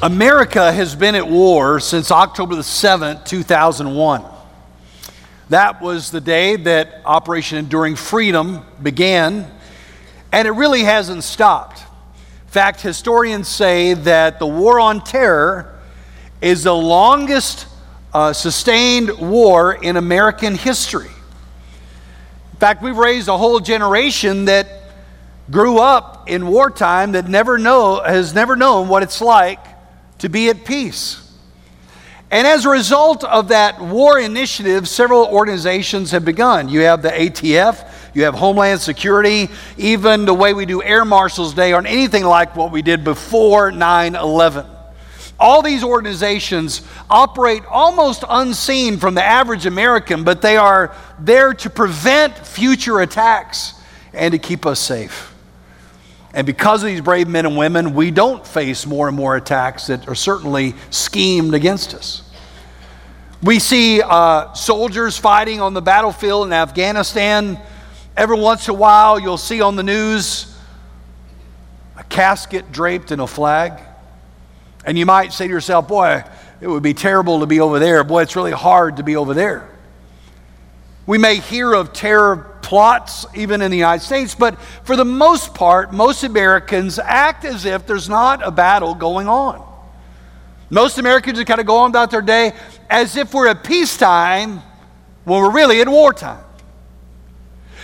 America has been at war since October the 7th, 2001. That was the day that Operation Enduring Freedom began, and it really hasn't stopped. In fact, historians say that the war on terror is the longest uh, sustained war in American history. In fact, we've raised a whole generation that grew up in wartime that never know, has never known what it's like to be at peace. And as a result of that war initiative, several organizations have begun. You have the ATF, you have Homeland Security, even the way we do Air Marshals Day aren't anything like what we did before 9 11. All these organizations operate almost unseen from the average American, but they are there to prevent future attacks and to keep us safe. And because of these brave men and women, we don't face more and more attacks that are certainly schemed against us. We see uh, soldiers fighting on the battlefield in Afghanistan. Every once in a while, you'll see on the news a casket draped in a flag. And you might say to yourself, boy, it would be terrible to be over there. Boy, it's really hard to be over there. We may hear of terror plots, even in the United States, but for the most part, most Americans act as if there's not a battle going on. Most Americans kind of go on about their day as if we're at peacetime when we're really at wartime.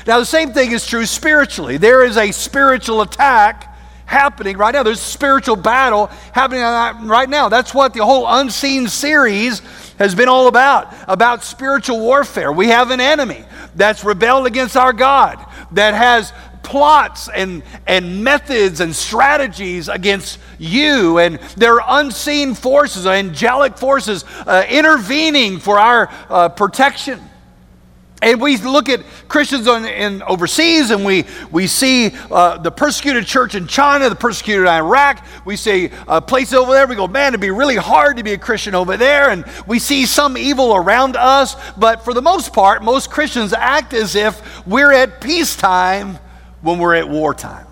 Now, the same thing is true spiritually. There is a spiritual attack happening right now. There's a spiritual battle happening right now. That's what the whole unseen series has been all about about spiritual warfare. We have an enemy that's rebelled against our God, that has plots and, and methods and strategies against you, and there are unseen forces, angelic forces uh, intervening for our uh, protection. And we look at Christians on, in overseas and we, we see uh, the persecuted church in China, the persecuted Iraq. We see a place over there. We go, man, it'd be really hard to be a Christian over there. And we see some evil around us. But for the most part, most Christians act as if we're at peacetime when we're at wartime.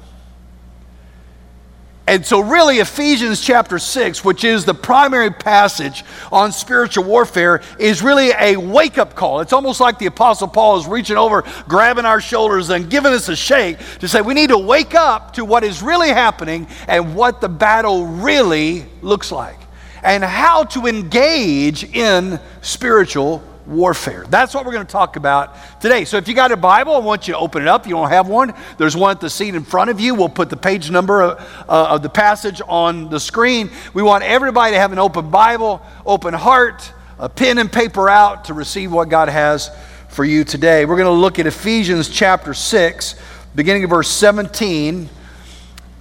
And so, really, Ephesians chapter 6, which is the primary passage on spiritual warfare, is really a wake up call. It's almost like the Apostle Paul is reaching over, grabbing our shoulders, and giving us a shake to say we need to wake up to what is really happening and what the battle really looks like, and how to engage in spiritual warfare. That's what we're going to talk about today. So if you got a Bible, I want you to open it up. You don't have one, there's one at the seat in front of you. We'll put the page number of, uh, of the passage on the screen. We want everybody to have an open Bible, open heart, a pen and paper out to receive what God has for you today. We're going to look at Ephesians chapter 6, beginning of verse 17,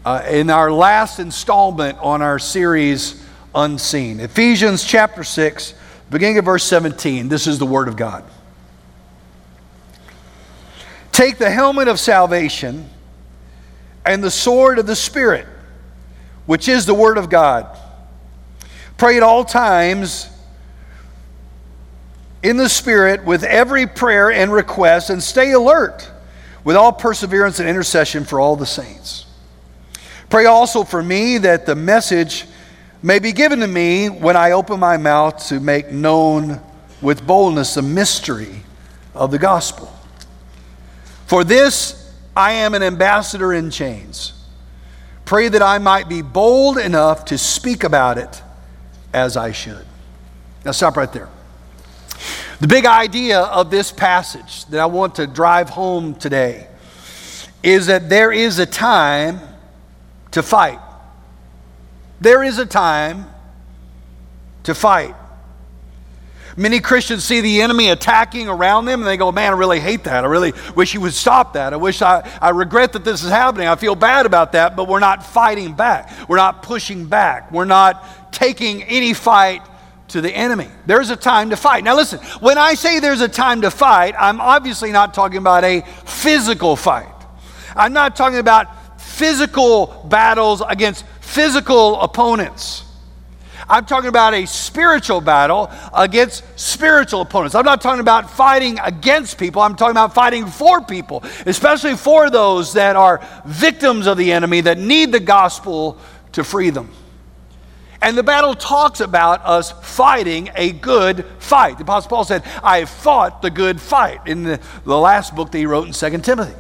uh, in our last installment on our series, Unseen. Ephesians chapter 6 Beginning at verse 17, this is the Word of God. Take the helmet of salvation and the sword of the Spirit, which is the Word of God. Pray at all times in the Spirit with every prayer and request, and stay alert with all perseverance and intercession for all the saints. Pray also for me that the message may be given to me when I open my mouth to make known with boldness the mystery of the gospel. For this I am an ambassador in chains. Pray that I might be bold enough to speak about it as I should. Now, stop right there. The big idea of this passage that I want to drive home today is that there is a time to fight. There is a time to fight. Many Christians see the enemy attacking around them and they go, Man, I really hate that. I really wish you would stop that. I wish I, I regret that this is happening. I feel bad about that, but we're not fighting back. We're not pushing back. We're not taking any fight to the enemy. There's a time to fight. Now, listen, when I say there's a time to fight, I'm obviously not talking about a physical fight. I'm not talking about physical battles against physical opponents. I'm talking about a spiritual battle against spiritual opponents. I'm not talking about fighting against people. I'm talking about fighting for people, especially for those that are victims of the enemy that need the gospel to free them. And the battle talks about us fighting a good fight. The Apostle Paul said, I fought the good fight in the, the last book that he wrote in 2 Timothy.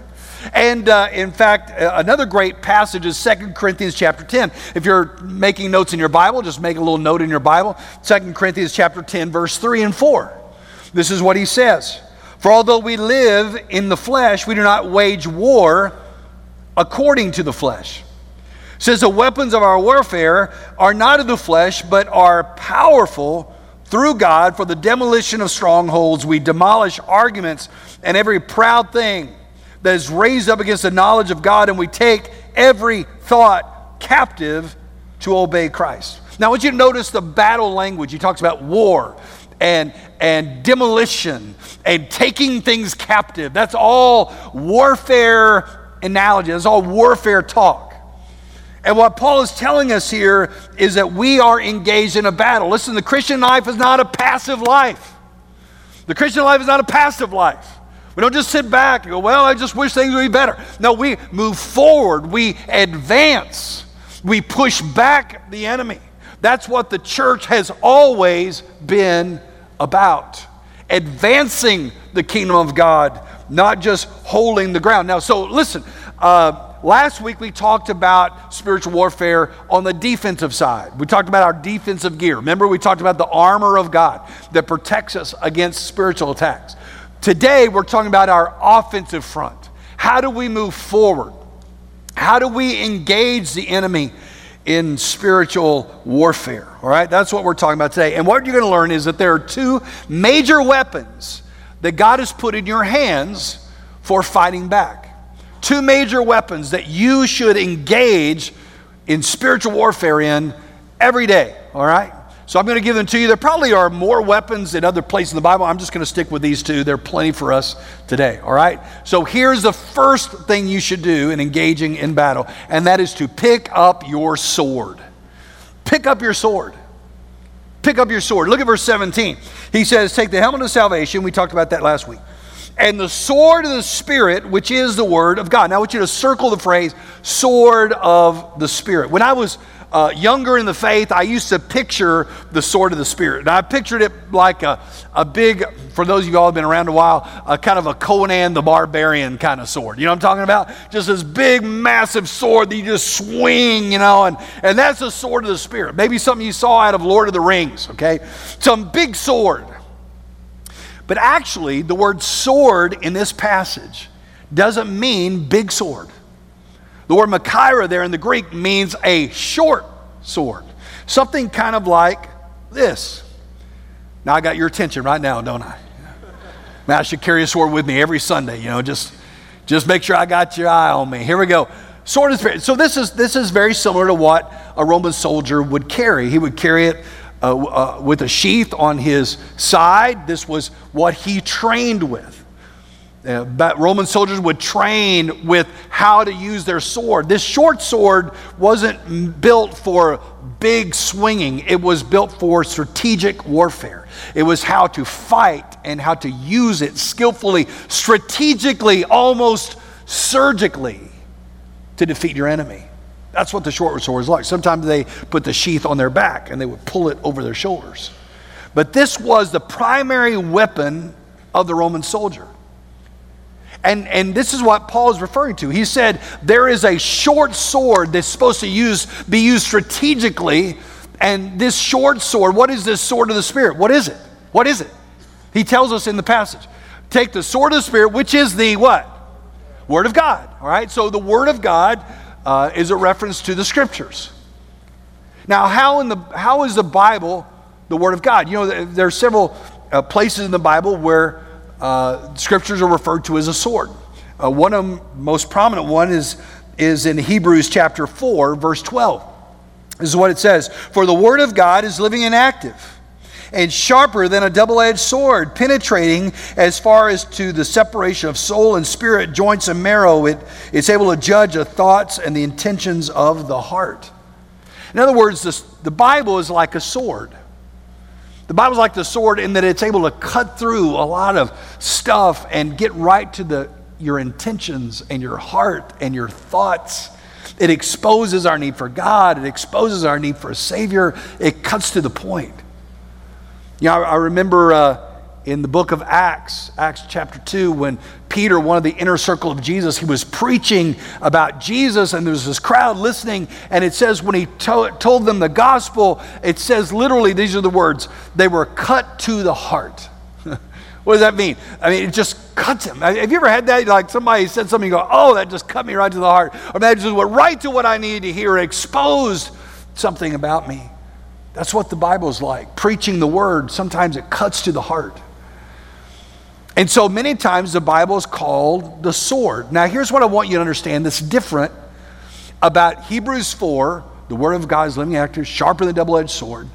And uh, in fact, uh, another great passage is 2 Corinthians chapter 10. If you're making notes in your Bible, just make a little note in your Bible. 2 Corinthians chapter 10, verse 3 and 4. This is what he says For although we live in the flesh, we do not wage war according to the flesh says the weapons of our warfare are not of the flesh, but are powerful through God for the demolition of strongholds. We demolish arguments and every proud thing that is raised up against the knowledge of God, and we take every thought captive to obey Christ. Now, I want you to notice the battle language. He talks about war and, and demolition and taking things captive. That's all warfare analogy, that's all warfare talk. And what Paul is telling us here is that we are engaged in a battle. Listen, the Christian life is not a passive life. The Christian life is not a passive life. We don't just sit back and go, well, I just wish things would be better. No, we move forward, we advance, we push back the enemy. That's what the church has always been about advancing the kingdom of God, not just holding the ground. Now, so listen. Uh, last week we talked about spiritual warfare on the defensive side. We talked about our defensive gear. Remember, we talked about the armor of God that protects us against spiritual attacks. Today, we're talking about our offensive front. How do we move forward? How do we engage the enemy in spiritual warfare? All right, that's what we're talking about today. And what you're going to learn is that there are two major weapons that God has put in your hands for fighting back two major weapons that you should engage in spiritual warfare in every day, all right? So I'm going to give them to you. There probably are more weapons in other places in the Bible. I'm just going to stick with these two. They're plenty for us today, all right? So here's the first thing you should do in engaging in battle, and that is to pick up your sword. Pick up your sword. Pick up your sword. Look at verse 17. He says, Take the helmet of salvation. We talked about that last week and the sword of the Spirit, which is the Word of God. Now, I want you to circle the phrase sword of the Spirit. When I was uh, younger in the faith, I used to picture the sword of the Spirit. And I pictured it like a, a big, for those of you all have been around a while, a kind of a Conan the Barbarian kind of sword. You know what I'm talking about? Just this big, massive sword that you just swing, you know, and, and that's the sword of the Spirit. Maybe something you saw out of Lord of the Rings, okay? Some big sword. But actually, the word sword in this passage doesn't mean big sword. The word Machaira there in the Greek means a short sword, something kind of like this. Now, I got your attention right now, don't I? Man, I should carry a sword with me every Sunday, you know, just, just make sure I got your eye on me. Here we go. Sword is very, so this is, this is very similar to what a Roman soldier would carry. He would carry it uh, uh, with a sheath on his side. This was what he trained with. Uh, but Roman soldiers would train with how to use their sword. This short sword wasn't built for big swinging, it was built for strategic warfare. It was how to fight and how to use it skillfully, strategically, almost surgically to defeat your enemy. That's what the short sword is like. Sometimes they put the sheath on their back and they would pull it over their shoulders. But this was the primary weapon of the Roman soldier. And, and this is what Paul is referring to. He said there is a short sword that's supposed to use, be used strategically. And this short sword, what is this sword of the Spirit? What is it? What is it? He tells us in the passage. Take the sword of the Spirit, which is the what? Word of God. All right? So the Word of God uh, is a reference to the scriptures. Now, how, in the, how is the Bible the Word of God? You know, there are several uh, places in the Bible where uh, scriptures are referred to as a sword. Uh, one of the most prominent one is, is in Hebrews chapter 4, verse 12. This is what it says For the Word of God is living and active and sharper than a double edged sword, penetrating as far as to the separation of soul and spirit, joints and marrow. It, it's able to judge the thoughts and the intentions of the heart. In other words, this, the Bible is like a sword. The Bible's like the sword in that it's able to cut through a lot of stuff and get right to the, your intentions and your heart and your thoughts It exposes our need for God, it exposes our need for a Savior, it cuts to the point. You know, I, I remember. Uh, in the book of Acts, Acts chapter 2, when Peter, one of the inner circle of Jesus, he was preaching about Jesus, and there was this crowd listening. And it says, when he to- told them the gospel, it says literally, these are the words, they were cut to the heart. what does that mean? I mean, it just cuts him. Have you ever had that? Like somebody said something, you go, oh, that just cut me right to the heart. Or that just went right to what I needed to hear, exposed something about me. That's what the Bible's like. Preaching the word, sometimes it cuts to the heart. And so many times the Bible is called the sword. Now, here's what I want you to understand that's different about Hebrews 4, the Word of God is living active, sharper than a double edged sword,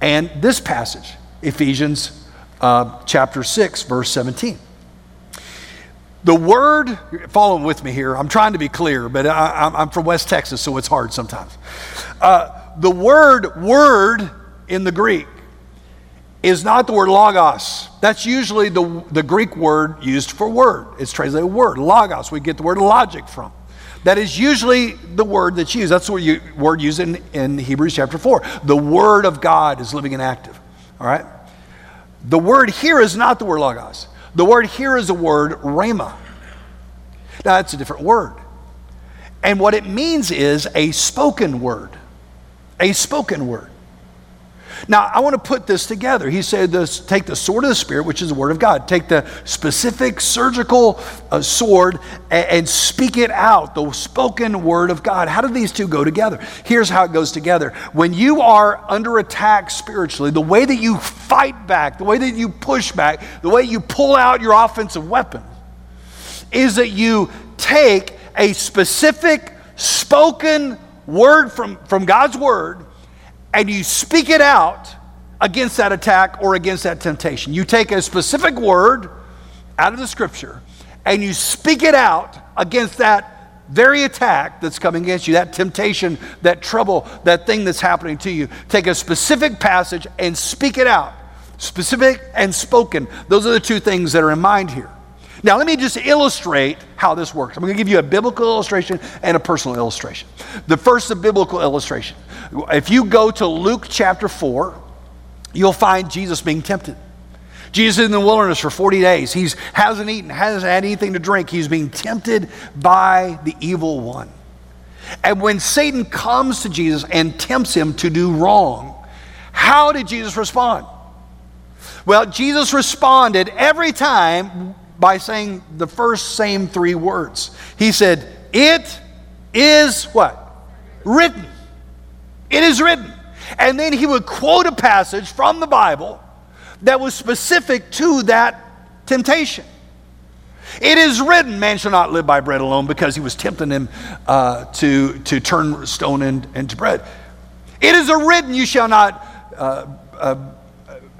and this passage, Ephesians uh, chapter 6, verse 17. The word, follow with me here, I'm trying to be clear, but I, am from West Texas, so it's hard sometimes. Uh, the word, word in the Greek, is not the word logos. That's usually the, the Greek word used for word. It's translated word, logos. We get the word logic from. That is usually the word that's used. That's the word, used in, in Hebrews chapter 4. The word of God is living and active. All right? The word here is not the word logos. The word here is the word rhema. Now, that's a different word. And what it means is a spoken word. A spoken word. Now, I want to put this together. He said, this, Take the sword of the Spirit, which is the Word of God. Take the specific surgical uh, sword and, and speak it out, the spoken Word of God. How do these two go together? Here's how it goes together. When you are under attack spiritually, the way that you fight back, the way that you push back, the way you pull out your offensive weapon is that you take a specific spoken word from, from God's Word and you speak it out against that attack or against that temptation. You take a specific word out of the scripture and you speak it out against that very attack that's coming against you, that temptation, that trouble, that thing that's happening to you. Take a specific passage and speak it out. Specific and spoken. Those are the two things that are in mind here. Now, let me just illustrate how this works. I'm going to give you a biblical illustration and a personal illustration. The first, the biblical illustration. If you go to Luke chapter 4, you'll find Jesus being tempted. Jesus is in the wilderness for 40 days. He hasn't eaten, hasn't had anything to drink. He's being tempted by the evil one. And when Satan comes to Jesus and tempts him to do wrong, how did Jesus respond? Well, Jesus responded every time by saying the first same three words. He said, It is what? Written. It is written. And then he would quote a passage from the Bible that was specific to that temptation. It is written, man shall not live by bread alone, because he was tempting him uh, to, to turn stone in, into bread. It is written, you shall not uh, uh,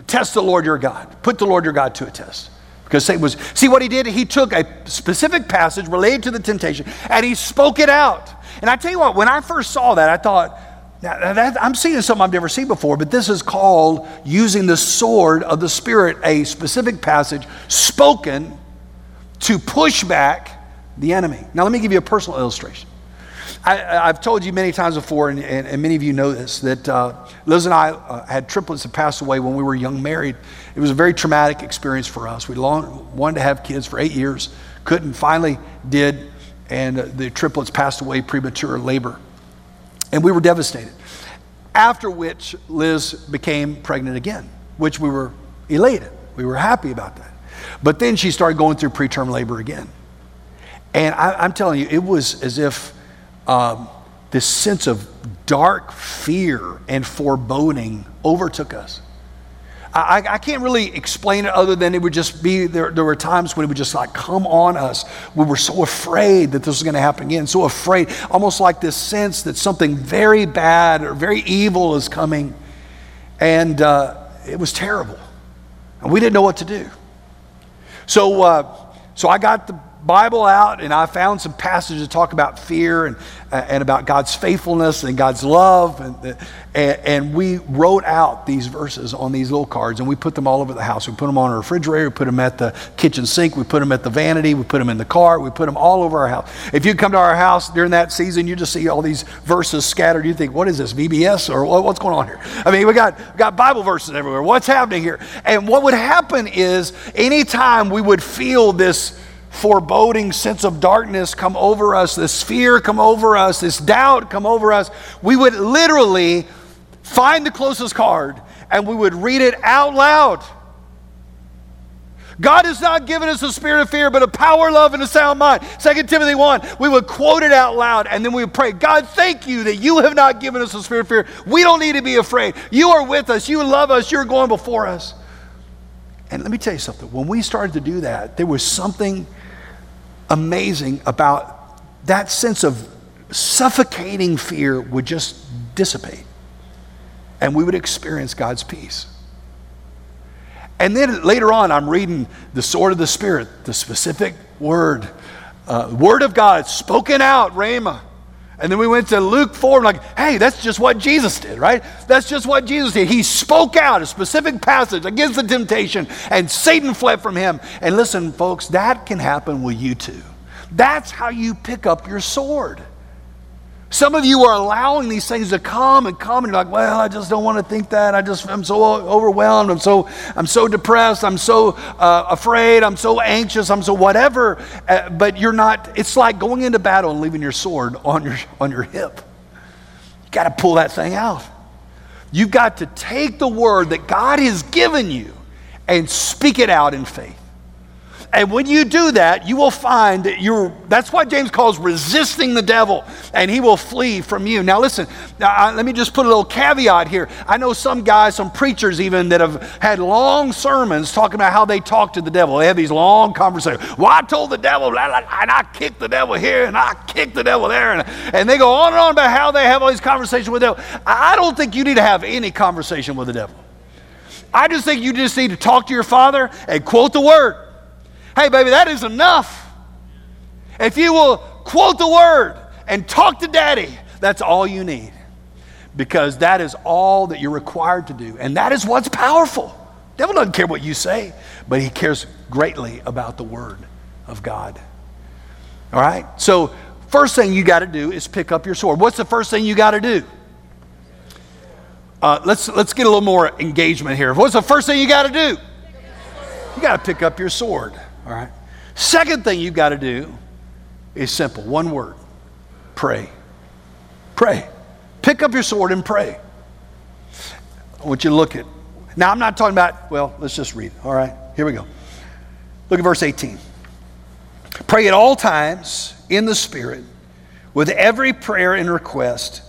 test the Lord your God, put the Lord your God to a test. Because Satan was, see what he did? He took a specific passage related to the temptation and he spoke it out. And I tell you what, when I first saw that, I thought, that, I'm seeing something I've never seen before, but this is called using the sword of the Spirit, a specific passage spoken to push back the enemy. Now, let me give you a personal illustration. I, have told you many times before, and, and, and, many of you know this, that uh, Liz and I uh, had triplets that passed away when we were young married. It was a very traumatic experience for us. We long, wanted to have kids for eight years, couldn't, finally did, and uh, the triplets passed away premature labor. And we were devastated. After which, Liz became pregnant again, which we were elated. We were happy about that. But then she started going through preterm labor again. And I, am telling you, it was as if um, this sense of dark fear and foreboding overtook us. I, I, can't really explain it other than it would just be there, there were times when it would just like come on us. We were so afraid that this was going to happen again, so afraid, almost like this sense that something very bad or very evil is coming. And uh, it was terrible. And we didn't know what to do. So, uh, so I got the Bible out and I found some passages that talk about fear and, uh, and about God's faithfulness and God's love. And, and, and, we wrote out these verses on these little cards and we put them all over the house. We put them on our refrigerator, we put them at the kitchen sink, we put them at the vanity, we put them in the car, we put them all over our house. If you come to our house during that season, you just see all these verses scattered. You think, what is this, VBS or what's going on here? I mean, we got, we got Bible verses everywhere. What's happening here? And what would happen is anytime we would feel this foreboding sense of darkness come over us, this fear come over us, this doubt come over us, we would literally find the closest card and we would read it out loud. God has not given us a spirit of fear, but a power, love, and a sound mind. 2 Timothy 1, we would quote it out loud and then we would pray, God, thank you that you have not given us a spirit of fear. We don't need to be afraid. You are with us. You love us. You're going before us. And let me tell you something. When we started to do that, there was something amazing about that sense of suffocating fear would just dissipate. And we would experience God's peace. And then later on, I'm reading the sword of the Spirit, the specific word, uh, word of God spoken out, Rhema. And then we went to Luke 4, and like, hey, that's just what Jesus did, right? That's just what Jesus did. He spoke out a specific passage against the temptation, and Satan fled from him. And listen, folks, that can happen with you too. That's how you pick up your sword. Some of you are allowing these things to come and come, and you're like, well, I just don't want to think that. I just, I'm so overwhelmed. I'm so, I'm so depressed. I'm so uh, afraid. I'm so anxious. I'm so whatever. Uh, but you're not, it's like going into battle and leaving your sword on your, on your hip. You got to pull that thing out. You've got to take the word that God has given you and speak it out in faith. And when you do that, you will find that you're, that's what James calls resisting the devil, and he will flee from you. Now, listen, now, let me just put a little caveat here. I know some guys, some preachers even, that have had long sermons talking about how they talk to the devil. They have these long conversations. Well, I told the devil, and I kicked the devil here, and I kicked the devil there. And, and they go on and on about how they have all these conversations with the devil. I don't think you need to have any conversation with the devil. I just think you just need to talk to your father and quote the word. Hey, baby, that is enough. If you will quote the word and talk to daddy, that's all you need. Because that is all that you're required to do. And that is what's powerful. Devil doesn't care what you say, but he cares greatly about the word of God. All right? So, first thing you got to do is pick up your sword. What's the first thing you got to do? Uh, let's, let's get a little more engagement here. What's the first thing you got to do? You got to pick up your sword. All right? Second thing you've got to do is simple one word pray. Pray. Pick up your sword and pray. I want you to look at. Now, I'm not talking about, well, let's just read. All right, here we go. Look at verse 18. Pray at all times in the Spirit with every prayer and request,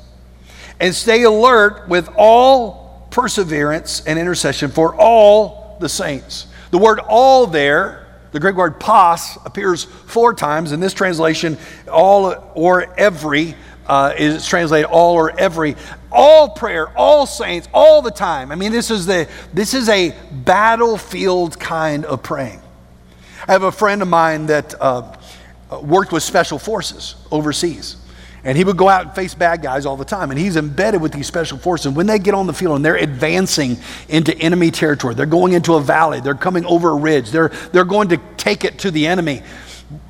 and stay alert with all perseverance and intercession for all the saints. The word all there the Greek word pas appears four times. In this translation, all or every uh, is translated all or every. All prayer, all saints, all the time. I mean, this is, the, this is a battlefield kind of praying. I have a friend of mine that uh, worked with special forces overseas. And he would go out and face bad guys all the time. And he's embedded with these special forces. And when they get on the field and they're advancing into enemy territory, they're going into a valley, they're coming over a ridge, they're, they're going to take it to the enemy.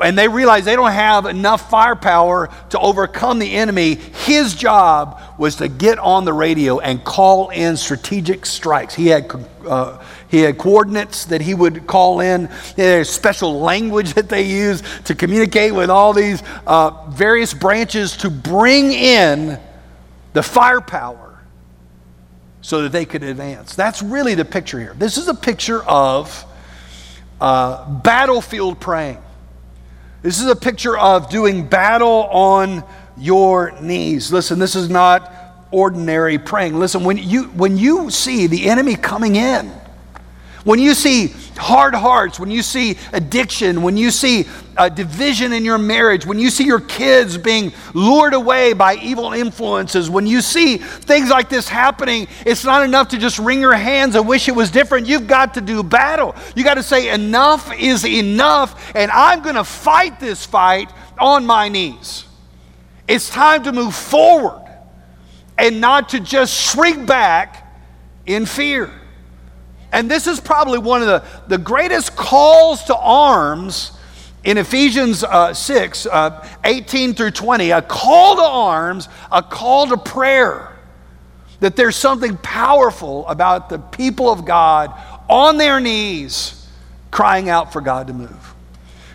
And they realize they don't have enough firepower to overcome the enemy. His job was to get on the radio and call in strategic strikes. He had uh, he had coordinates that he would call in. There's special language that they use to communicate with all these uh, various branches to bring in the firepower so that they could advance. That's really the picture here. This is a picture of uh, battlefield praying. This is a picture of doing battle on your knees. Listen, this is not ordinary praying. Listen, when you, when you see the enemy coming in, When you see hard hearts, when you see addiction, when you see a division in your marriage, when you see your kids being lured away by evil influences, when you see things like this happening, it's not enough to just wring your hands and wish it was different. You've got to do battle. You got to say, enough is enough, and I'm going to fight this fight on my knees. It's time to move forward and not to just shrink back in fear. And this is probably one of the, the greatest calls to arms in Ephesians uh, 6 uh, 18 through 20 a call to arms, a call to prayer. That there's something powerful about the people of God on their knees crying out for God to move.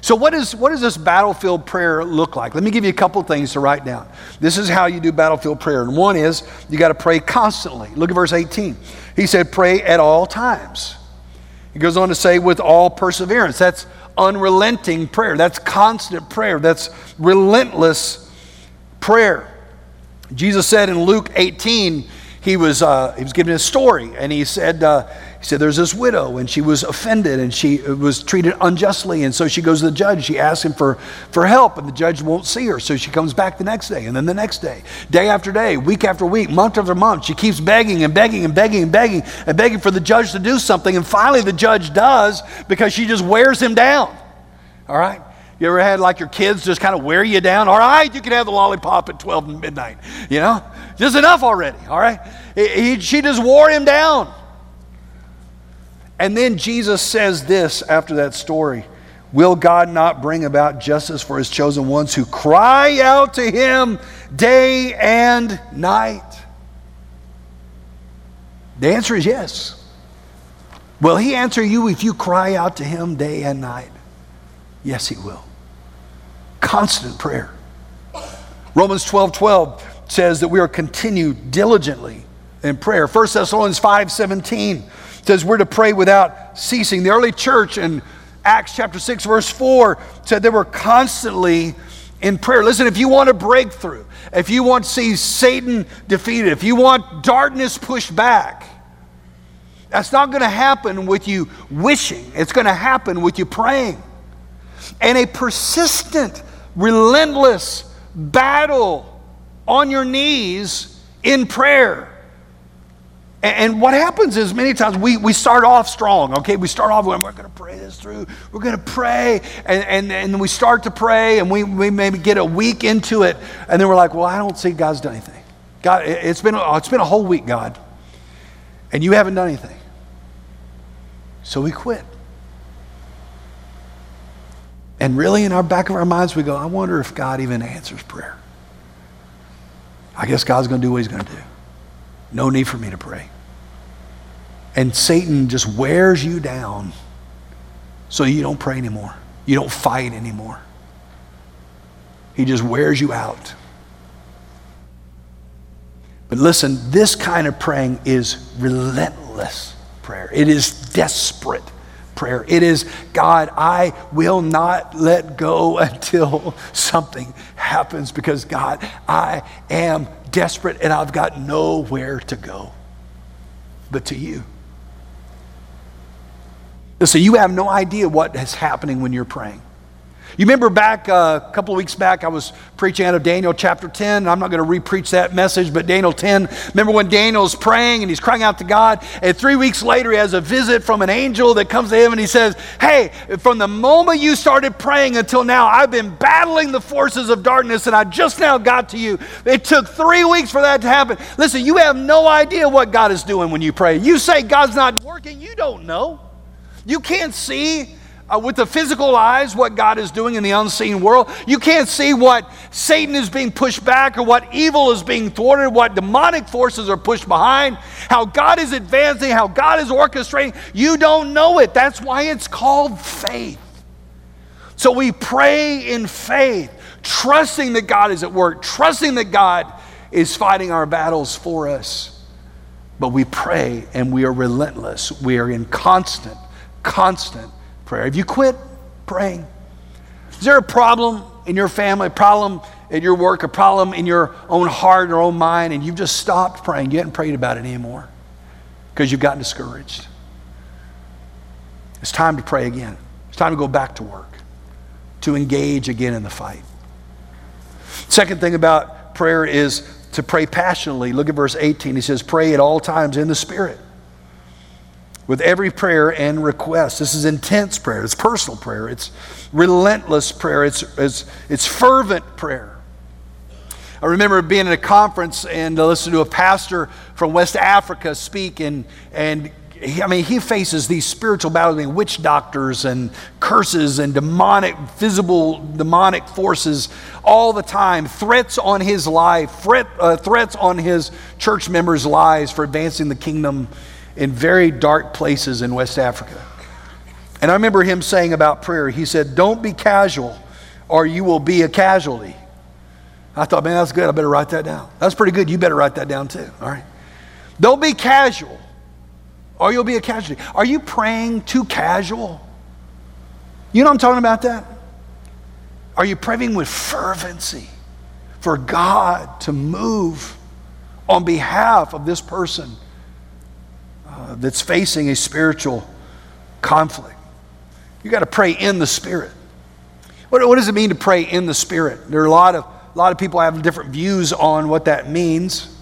So, what, is, what does this battlefield prayer look like? Let me give you a couple things to write down. This is how you do battlefield prayer. And one is you got to pray constantly. Look at verse 18. He said, Pray at all times. He goes on to say, with all perseverance. That's unrelenting prayer. That's constant prayer. That's relentless prayer. Jesus said in Luke 18, he was, uh, he was giving a story, and he said, uh, he said, There's this widow, and she was offended, and she uh, was treated unjustly. And so she goes to the judge. She asks him for, for help, and the judge won't see her. So she comes back the next day, and then the next day, day after day, week after week, month after month. She keeps begging and begging and begging and begging and begging for the judge to do something. And finally, the judge does because she just wears him down. All right? You ever had like your kids just kind of wear you down? All right, you can have the lollipop at 12 midnight. You know, just enough already. All right, he, he, she just wore him down. And then Jesus says this after that story Will God not bring about justice for his chosen ones who cry out to him day and night? The answer is yes. Will he answer you if you cry out to him day and night? Yes, he will. Constant prayer. Romans 12 12 says that we are continued diligently in prayer. 1 Thessalonians 5 17 says we're to pray without ceasing. The early church in Acts chapter 6, verse 4 said they were constantly in prayer. Listen, if you want a breakthrough, if you want to see Satan defeated, if you want darkness pushed back, that's not going to happen with you wishing. It's going to happen with you praying. And a persistent, relentless battle on your knees in prayer and what happens is many times we, we start off strong, okay? We start off, we're going to pray this through. We're going to pray. And, and, and we start to pray, and we, we maybe get a week into it, and then we're like, well, I don't see God's done anything. God, it's been, it's been a whole week, God, and you haven't done anything. So we quit. And really, in our back of our minds, we go, I wonder if God even answers prayer. I guess God's going to do what he's going to do. No need for me to pray. And Satan just wears you down so you don't pray anymore. You don't fight anymore. He just wears you out. But listen, this kind of praying is relentless prayer. It is desperate prayer. It is, God, I will not let go until something happens because, God, I am desperate and I've got nowhere to go but to you. So you have no idea what is happening when you're praying. You remember back uh, a couple of weeks back, I was preaching out of Daniel chapter 10. I'm not going to repreach that message, but Daniel 10. Remember when Daniel's praying and he's crying out to God, and three weeks later he has a visit from an angel that comes to him and he says, Hey, from the moment you started praying until now, I've been battling the forces of darkness and I just now got to you. It took three weeks for that to happen. Listen, you have no idea what God is doing when you pray. You say God's not working, you don't know. You can't see uh, with the physical eyes what God is doing in the unseen world. You can't see what Satan is being pushed back or what evil is being thwarted, what demonic forces are pushed behind, how God is advancing, how God is orchestrating. You don't know it. That's why it's called faith. So we pray in faith, trusting that God is at work, trusting that God is fighting our battles for us. But we pray and we are relentless. We are in constant, constant prayer. Have you quit praying? Is there a problem in your family, a problem at your work, a problem in your own heart or own mind, and you've just stopped praying? You haven't prayed about it anymore because you've gotten discouraged. It's time to pray again. It's time to go back to work, to engage again in the fight. Second thing about prayer is to pray passionately. Look at verse 18. He says, Pray at all times in the Spirit with every prayer and request. This is intense prayer, it's personal prayer, it's relentless prayer, it's, it's, it's fervent prayer. I remember being at a conference and listening to a pastor from West Africa speak, and, and he, I mean, he faces these spiritual battles, mean, witch doctors and curses and demonic, visible demonic forces all the time, threats on his life, threat, uh, threats on his church members' lives for advancing the kingdom in very dark places in West Africa. And I remember him saying about prayer, he said, Don't be casual or you will be a casualty. I thought, man, that's good. I better write that down. That's pretty good. You better write that down too. All right. Don't be casual or you'll be a casualty. Are you praying too casual? You know I'm talking about that? Are you praying with fervency for God to move on behalf of this person uh, that's facing a spiritual conflict? You got to pray in the Spirit. What, what does it mean to pray in the Spirit? There are a lot of, a lot of people have different views on what that means.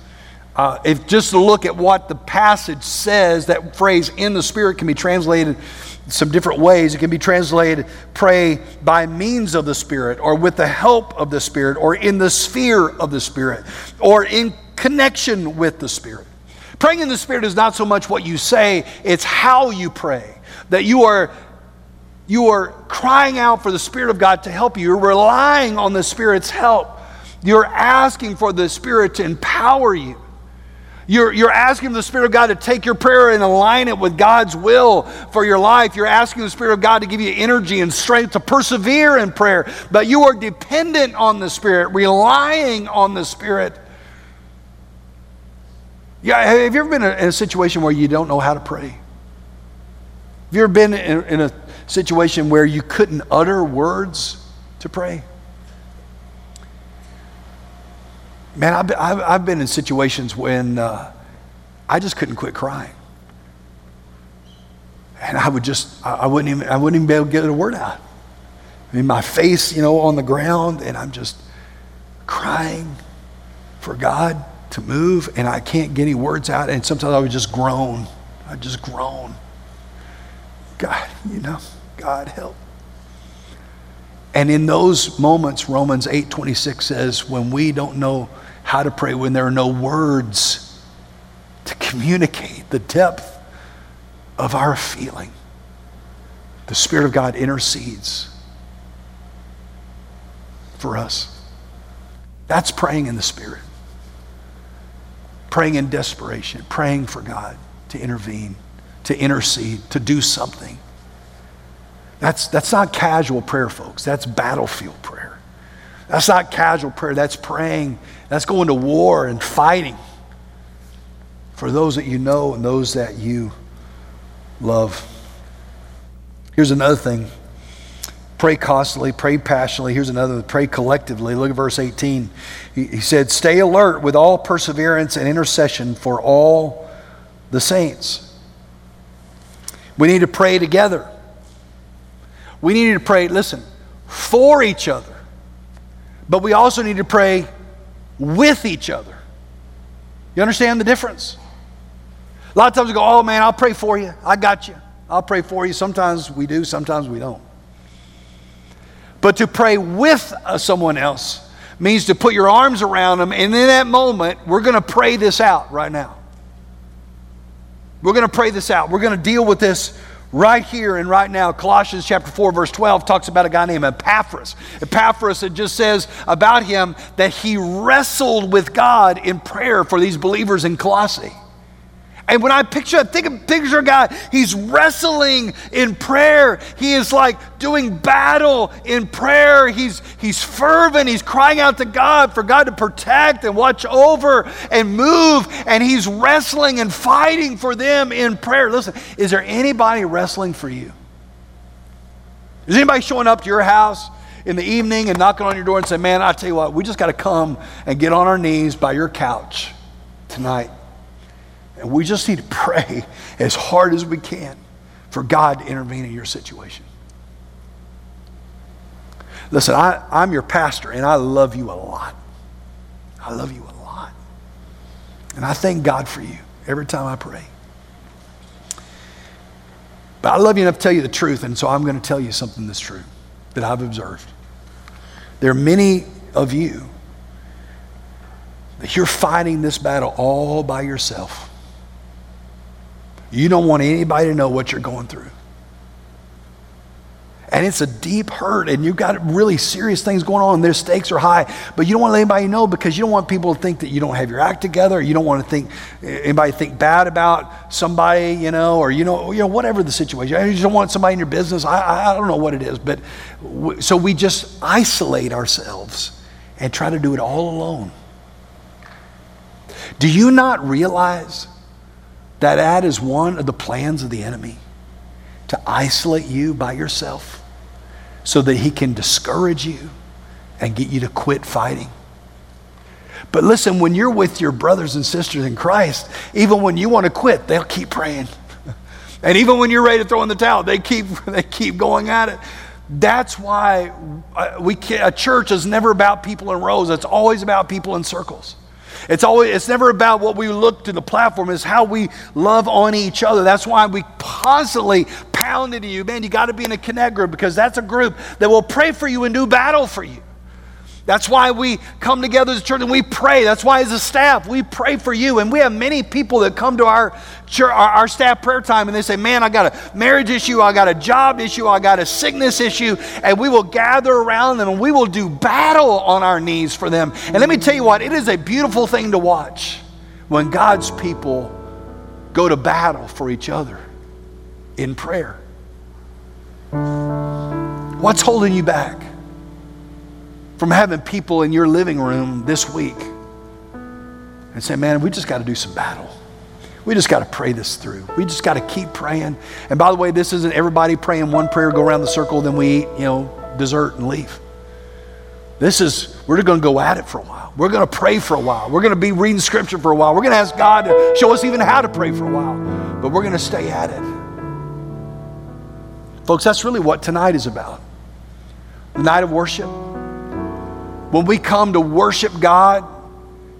Uh, if just to look at what the passage says, that phrase in the Spirit can be translated some different ways. It can be translated pray by means of the Spirit, or with the help of the Spirit, or in the sphere of the Spirit, or in connection with the Spirit. Praying in the Spirit is not so much what you say, it's how you pray. That you are you are crying out for the Spirit of God to help you. You're relying on the Spirit's help. You're asking for the Spirit to empower you. You're, you're asking the Spirit of God to take your prayer and align it with God's will for your life. You're asking the Spirit of God to give you energy and strength to persevere in prayer. But you are dependent on the Spirit, relying on the Spirit. Yeah, have you ever been in a situation where you don't know how to pray? Have you ever been in, in a situation where you couldn't utter words to pray? Man, I've been, I've, I've been in situations when uh, I just couldn't quit crying. And I would just, I, I, wouldn't even, I wouldn't even be able to get a word out. I mean, my face, you know, on the ground, and I'm just crying for God to move, and I can't get any words out. And sometimes I would just groan. I'd just groan. God, you know, God help. And in those moments, Romans 8:26 says, when we don't know how to pray when there are no words to communicate the depth of our feeling. The Spirit of God intercedes for us. That's praying in the Spirit. Praying in desperation, praying for God to intervene, to intercede, to do something. That's, that's not casual prayer, folks. That's battlefield prayer. That's not casual prayer. That's praying that's going to war and fighting for those that you know and those that you love. Here's another thing pray constantly, pray passionately. Here's another pray collectively. Look at verse 18. He, he said, Stay alert with all perseverance and intercession for all the saints. We need to pray together. We need to pray, listen, for each other. But we also need to pray with each other. You understand the difference? A lot of times we go, oh man, I'll pray for you. I got you. I'll pray for you. Sometimes we do, sometimes we don't. But to pray with uh, someone else means to put your arms around them, and in that moment, we're going to pray this out right now. We're going to pray this out. We're going to deal with this right here and right now. Colossians chapter 4, verse 12 talks about a guy named Epaphras. Epaphras, it just says about him that he wrestled with God in prayer for these believers in Colossae. And when I picture, think of picture guy, he's wrestling in prayer. He is like doing battle in prayer. He's he's fervent. He's crying out to God for God to protect and watch over and move. And he's wrestling and fighting for them in prayer. Listen, is there anybody wrestling for you? Is anybody showing up to your house in the evening and knocking on your door and saying, Man, I tell you what, we just got to come and get on our knees by your couch tonight. And we just need to pray as hard as we can for God to intervene in your situation. Listen, I, I'm your pastor and I love you a lot. I love you a lot. And I thank God for you every time I pray. But I love you enough to tell you the truth, and so I'm going to tell you something that's true that I've observed. There are many of you that you're fighting this battle all by yourself. You don't want anybody to know what you're going through. And it's a deep hurt, and you've got really serious things going on, and their stakes are high, but you don't want anybody to let anybody know because you don't want people to think that you don't have your act together, you don't want to think anybody think bad about somebody, you know, or you know, you know, whatever the situation. You just don't want somebody in your business. I, I don't know what it is, but so we just isolate ourselves and try to do it all alone. Do you not realize that ad is one of the plans of the enemy to isolate you by yourself so that he can discourage you and get you to quit fighting. But listen, when you're with your brothers and sisters in Christ, even when you want to quit, they'll keep praying. and even when you're ready to throw in the towel, they keep, they keep going at it. That's why uh, we a church is never about people in rows. It's always about people in circles. It's always it's never about what we look to the platform, it's how we love on each other. That's why we constantly pound into you, man, you got to be in a connect group because that's a group that will pray for you and do battle for you. That's why we come together as a church and we pray. That's why, as a staff, we pray for you. And we have many people that come to our, church, our, our, staff prayer time and they say, Man, I got a marriage issue, I got a job issue, I got a sickness issue. And we will gather around them and we will do battle on our knees for them. And let me tell you what, it is a beautiful thing to watch when God's people go to battle for each other in prayer. What's holding you back? From having people in your living room this week and say, man, we just got to do some battle. We just got to pray this through. We just got to keep praying. And by the way, this isn't everybody praying one prayer, go around the circle, then we eat, you know, dessert and leave. This is, we're going to go at it for a while. We're going to pray for a while. We're going to be reading scripture for a while. We're going to ask God to show us even how to pray for a while. But we're going to stay at it. Folks, that's really what tonight is about. The night of worship when we come to worship God,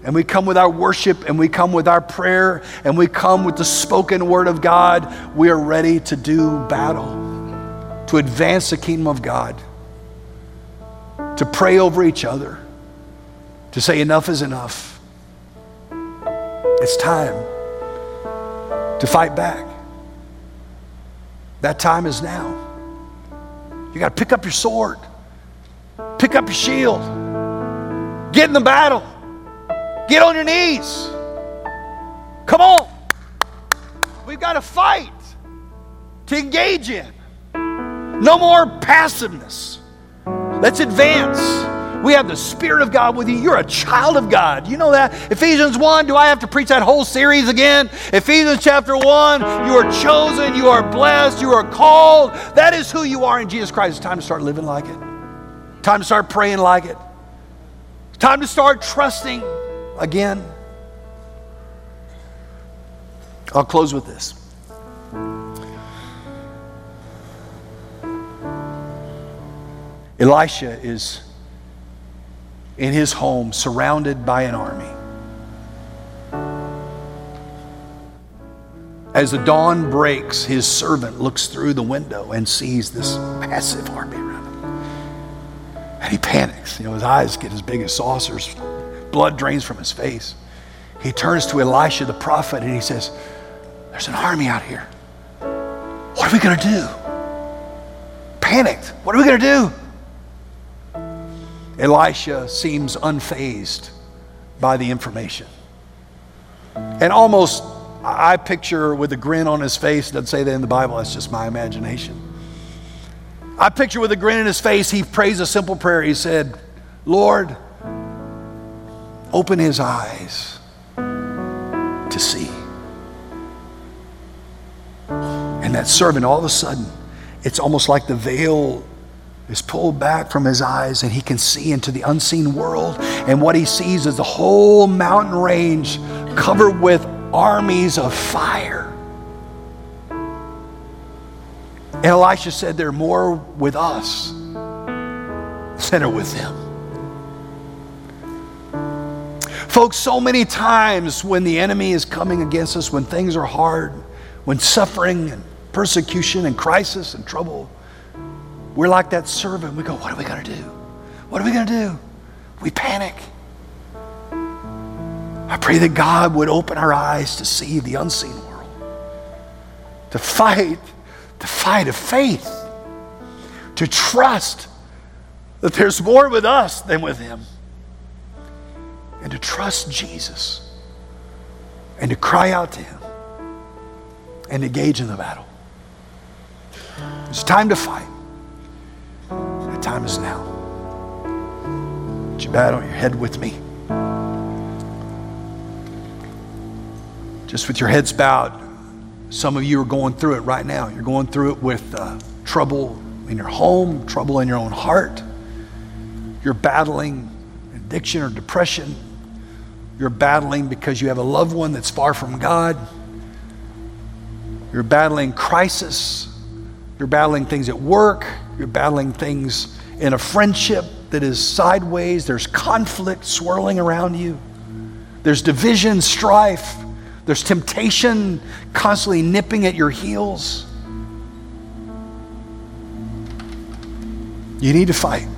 and we come with our worship, and we come with our prayer, and we come with the spoken word of God, we are ready to do battle, to advance the kingdom of God, to pray over each other, to say, enough is enough. It's time to fight back. That time is now. You got to pick up your sword, pick up your shield. Get in the battle. Get on your knees. Come on. We've got to fight to engage in. No more passiveness. Let's advance. We have the Spirit of God with you. You're a child of God. You know that? Ephesians 1, do I have to preach that whole series again? Ephesians chapter 1, you are chosen, you are blessed, you are called. That is who you are in Jesus Christ. It's time to start living like it. Time to start praying like it. Time to start trusting again. I'll close with this. Elisha is in his home surrounded by an army. As the dawn breaks, his servant looks through the window and sees this massive army. And he panics. You know, his eyes get as big as saucers. Blood drains from his face. He turns to Elisha the prophet and he says, There's an army out here. What are we going to do? Panicked. What are we going to do? Elisha seems unfazed by the information. And almost, I picture with a grin on his face, doesn't say that in the Bible, that's just my imagination. I picture with a grin in his face, he prays a simple prayer. He said, Lord, open his eyes to see. And that servant, all of a sudden, it's almost like the veil is pulled back from his eyes and he can see into the unseen world. And what he sees is the whole mountain range covered with armies of fire. And Elisha said, There are more with us than are with them. Folks, so many times when the enemy is coming against us, when things are hard, when suffering and persecution and crisis and trouble, we're like that servant. We go, What are we going to do? What are we going to do? We panic. I pray that God would open our eyes to see the unseen world, to fight, to fight of faith, to trust that there's more with us than with Him, and to trust Jesus, and to cry out to Him, and engage in the battle. It's time to fight. The time is now. Would you bow your head with me? Just with your heads bowed, some of you are going through it right now. You're going through it with uh, trouble in your home, trouble in your own heart. You're battling addiction or depression. You're battling because you have a loved one that's far from God. You're battling crisis. You're battling things at work. You're battling things in a friendship that is sideways. There's conflict swirling around you. There's division, strife. There's temptation constantly nipping at your heels. You need to fight.